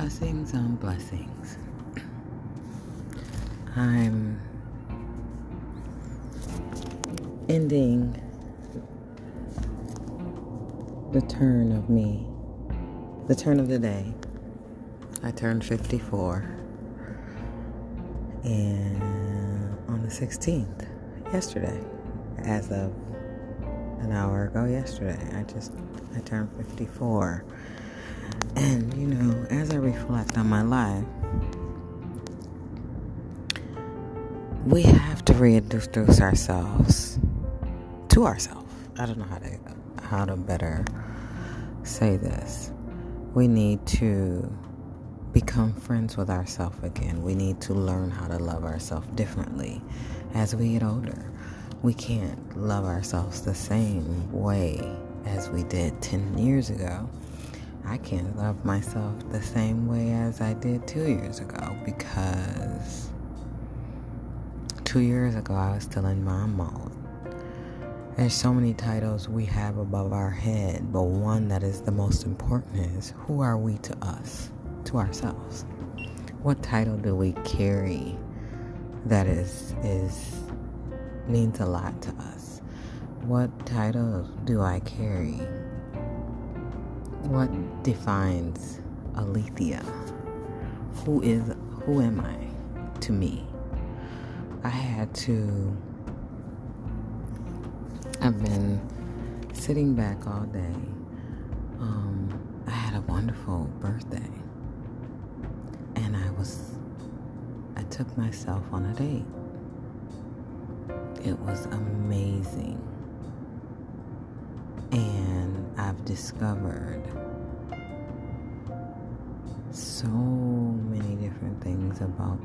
Blessings on blessings. I'm ending the turn of me, the turn of the day. I turned 54 and on the 16th, yesterday, as of an hour ago yesterday, I just I turned 54. And you know, as I reflect on my life, we have to reintroduce ourselves to ourselves. I don't know how to how to better say this. We need to become friends with ourselves again. We need to learn how to love ourselves differently as we get older. We can't love ourselves the same way as we did 10 years ago. I can't love myself the same way as I did two years ago because two years ago I was still in mom mode. There's so many titles we have above our head, but one that is the most important is who are we to us, to ourselves? What title do we carry that is is means a lot to us? What title do I carry? What defines Alethea? Who is who am I to me? I had to I've been sitting back all day. Um, I had a wonderful birthday. And I was, I took myself on a date. It was amazing. I've discovered so many different things about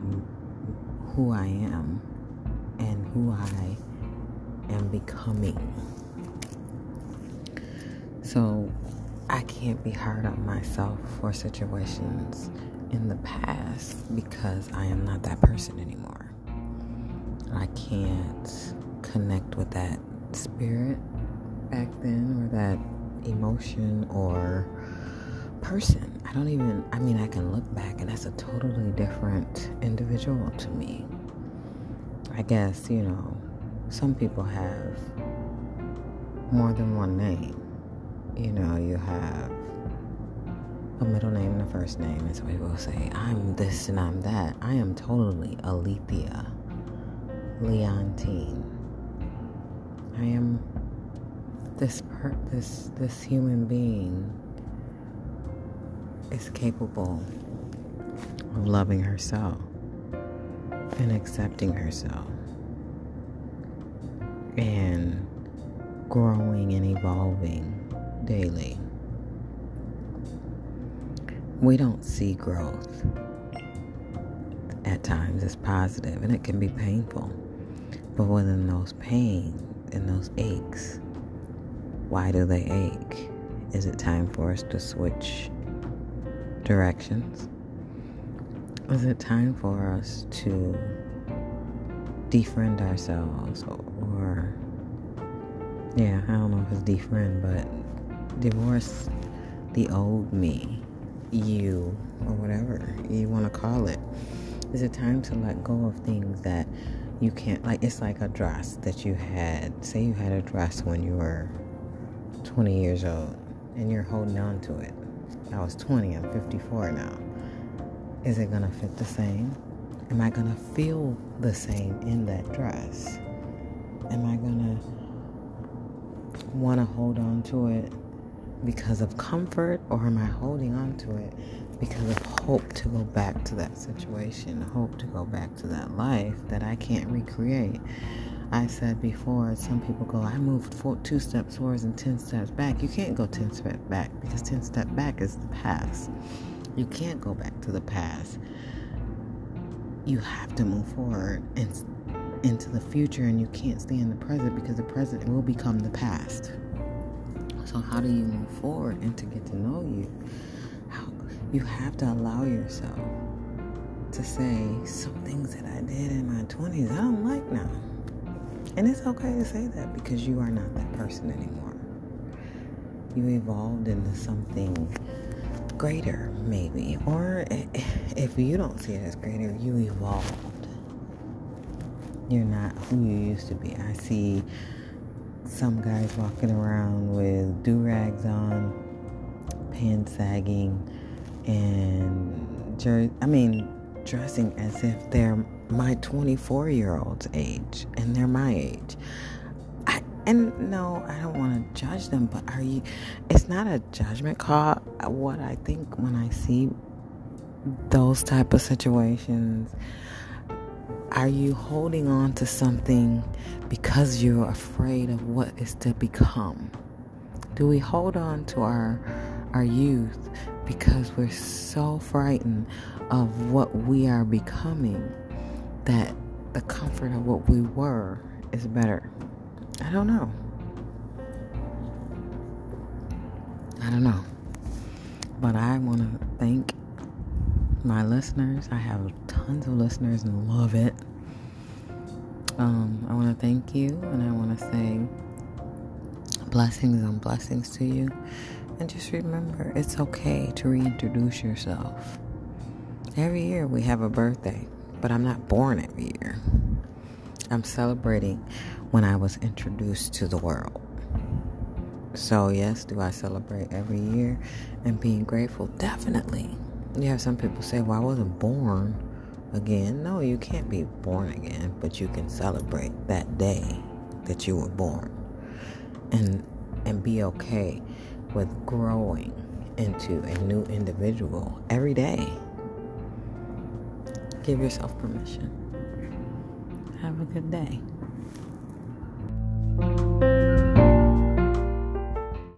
who I am and who I am becoming. So I can't be hard on myself for situations in the past because I am not that person anymore. I can't connect with that spirit back then or that emotion or person. I don't even, I mean, I can look back and that's a totally different individual to me. I guess, you know, some people have more than one name. You know, you have a middle name and a first name, and some people say, I'm this and I'm that. I am totally Alethea Leontine. I am this this this human being is capable of loving herself and accepting herself and growing and evolving daily. We don't see growth at times as positive and it can be painful. But within those pains and those aches, why do they ache? Is it time for us to switch directions? Is it time for us to defriend ourselves or yeah, I don't know if it's defriend, but divorce the old me, you, or whatever you want to call it. Is it time to let go of things that you can't, like, it's like a dress that you had. Say you had a dress when you were 20 years old and you're holding on to it. I was 20, I'm 54 now. Is it going to fit the same? Am I going to feel the same in that dress? Am I going to want to hold on to it because of comfort or am I holding on to it because of hope to go back to that situation, hope to go back to that life that I can't recreate? I said before, some people go, I moved four, two steps forward and 10 steps back. You can't go 10 steps back because 10 steps back is the past. You can't go back to the past you have to move forward and into the future and you can't stay in the present because the present will become the past. So how do you move forward and to get to know you? How you have to allow yourself to say some things that I did in my 20s I don't like now. And it's okay to say that because you are not that person anymore. You evolved into something greater, maybe. Or if you don't see it as greater, you evolved. You're not who you used to be. I see some guys walking around with do rags on, pants sagging, and jer- I mean, dressing as if they're my 24 year old's age and they're my age. I, and no, I don't want to judge them, but are you? It's not a judgment call. What I think when I see those type of situations, are you holding on to something because you're afraid of what is to become? Do we hold on to our our youth because we're so frightened of what we are becoming that the comfort of what we were is better. I don't know. I don't know. But I want to thank my listeners. I have tons of listeners and love it. Um, I want to thank you and I want to say blessings on blessings to you. And just remember, it's okay to reintroduce yourself. Every year we have a birthday, but I'm not born every year. I'm celebrating when I was introduced to the world. So, yes, do I celebrate every year and being grateful? Definitely. You have some people say, Well, I wasn't born again. No, you can't be born again, but you can celebrate that day that you were born and and be okay with growing into a new individual every day. Give yourself permission. Have a good day.